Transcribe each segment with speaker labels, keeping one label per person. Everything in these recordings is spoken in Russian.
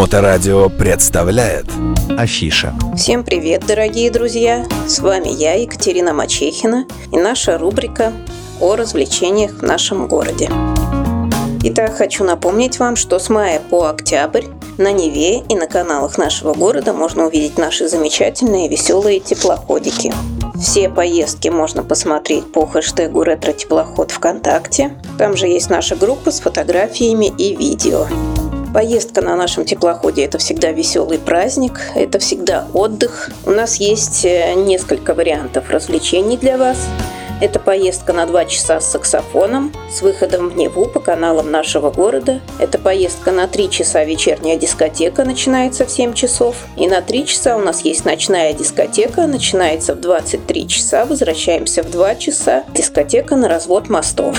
Speaker 1: Моторадио представляет
Speaker 2: Афиша
Speaker 3: Всем привет, дорогие друзья! С вами я, Екатерина Мачехина, и наша рубрика о развлечениях в нашем городе. Итак, хочу напомнить вам, что с мая по октябрь на Неве и на каналах нашего города можно увидеть наши замечательные веселые теплоходики. Все поездки можно посмотреть по хэштегу «Ретро-теплоход ВКонтакте». Там же есть наша группа с фотографиями и видео. Поездка на нашем теплоходе – это всегда веселый праздник, это всегда отдых. У нас есть э, несколько вариантов развлечений для вас. Это поездка на два часа с саксофоном, с выходом в Неву по каналам нашего города. Это поездка на три часа вечерняя дискотека, начинается в 7 часов. И на три часа у нас есть ночная дискотека, начинается в 23 часа, возвращаемся в 2 часа. Дискотека на развод мостов.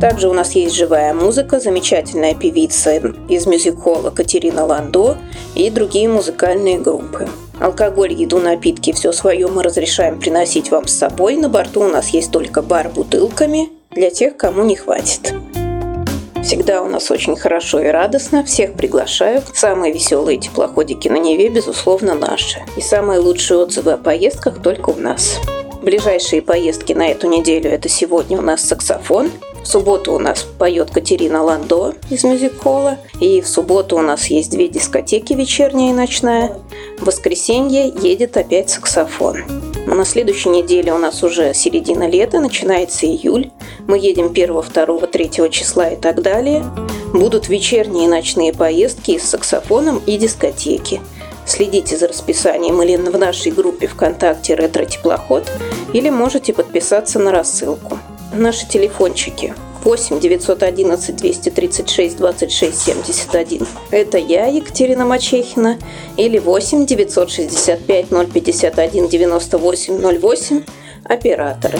Speaker 3: Также у нас есть живая музыка, замечательная певица из мюзик-холла Катерина Ландо и другие музыкальные группы. Алкоголь, еду, напитки, все свое мы разрешаем приносить вам с собой. На борту у нас есть только бар бутылками для тех, кому не хватит. Всегда у нас очень хорошо и радостно. Всех приглашаю. Самые веселые теплоходики на Неве, безусловно, наши. И самые лучшие отзывы о поездках только у нас. Ближайшие поездки на эту неделю – это сегодня у нас саксофон, в субботу у нас поет Катерина Ландо из мюзик-холла. И в субботу у нас есть две дискотеки, вечерняя и ночная. В воскресенье едет опять саксофон. На следующей неделе у нас уже середина лета, начинается июль. Мы едем 1, 2, 3 числа и так далее. Будут вечерние и ночные поездки с саксофоном и дискотеки. Следите за расписанием или в нашей группе ВКонтакте «Ретро-теплоход» или можете подписаться на рассылку. Наши телефончики 8 911 236 26 71. Это я, Екатерина Мачехина. Или 8 965 051 98 08 операторы.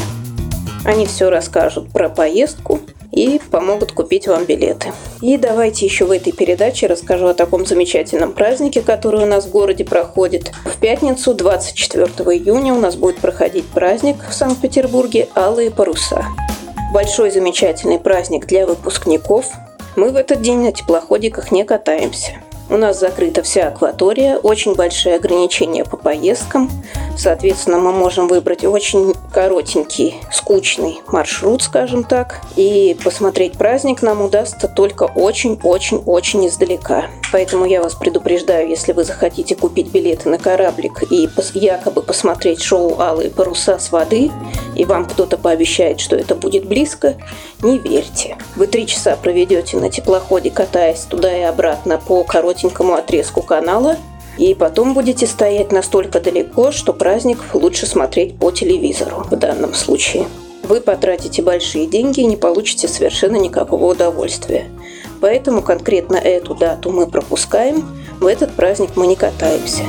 Speaker 3: Они все расскажут про поездку и помогут купить вам билеты. И давайте еще в этой передаче расскажу о таком замечательном празднике, который у нас в городе проходит. В пятницу, 24 июня, у нас будет проходить праздник в Санкт-Петербурге «Алые паруса» большой замечательный праздник для выпускников. Мы в этот день на теплоходиках не катаемся. У нас закрыта вся акватория, очень большие ограничения по поездкам. Соответственно, мы можем выбрать очень коротенький, скучный маршрут, скажем так. И посмотреть праздник нам удастся только очень-очень-очень издалека. Поэтому я вас предупреждаю, если вы захотите купить билеты на кораблик и якобы посмотреть шоу «Алые паруса с воды», и вам кто-то пообещает, что это будет близко, не верьте. Вы три часа проведете на теплоходе, катаясь туда и обратно по коротенькому отрезку канала, и потом будете стоять настолько далеко, что праздник лучше смотреть по телевизору в данном случае. Вы потратите большие деньги и не получите совершенно никакого удовольствия. Поэтому конкретно эту дату мы пропускаем, в этот праздник мы не катаемся.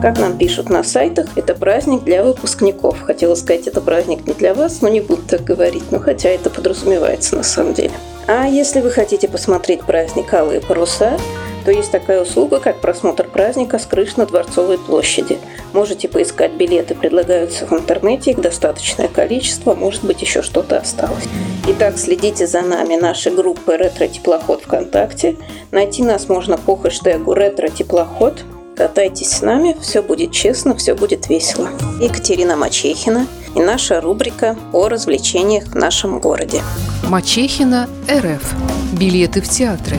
Speaker 3: Как нам пишут на сайтах, это праздник для выпускников. Хотела сказать, это праздник не для вас, но не буду так говорить, но хотя это подразумевается на самом деле. А если вы хотите посмотреть праздник «Алые паруса», то есть такая услуга, как просмотр праздника с крыш на Дворцовой площади. Можете поискать билеты, предлагаются в интернете, их достаточное количество, может быть еще что-то осталось. Итак, следите за нами, нашей группы «Ретро-теплоход» ВКонтакте. Найти нас можно по хэштегу «Ретро-теплоход», Катайтесь с нами, все будет честно, все будет весело. Екатерина Мачехина и наша рубрика о развлечениях в нашем городе.
Speaker 4: Мачехина РФ. Билеты в театры.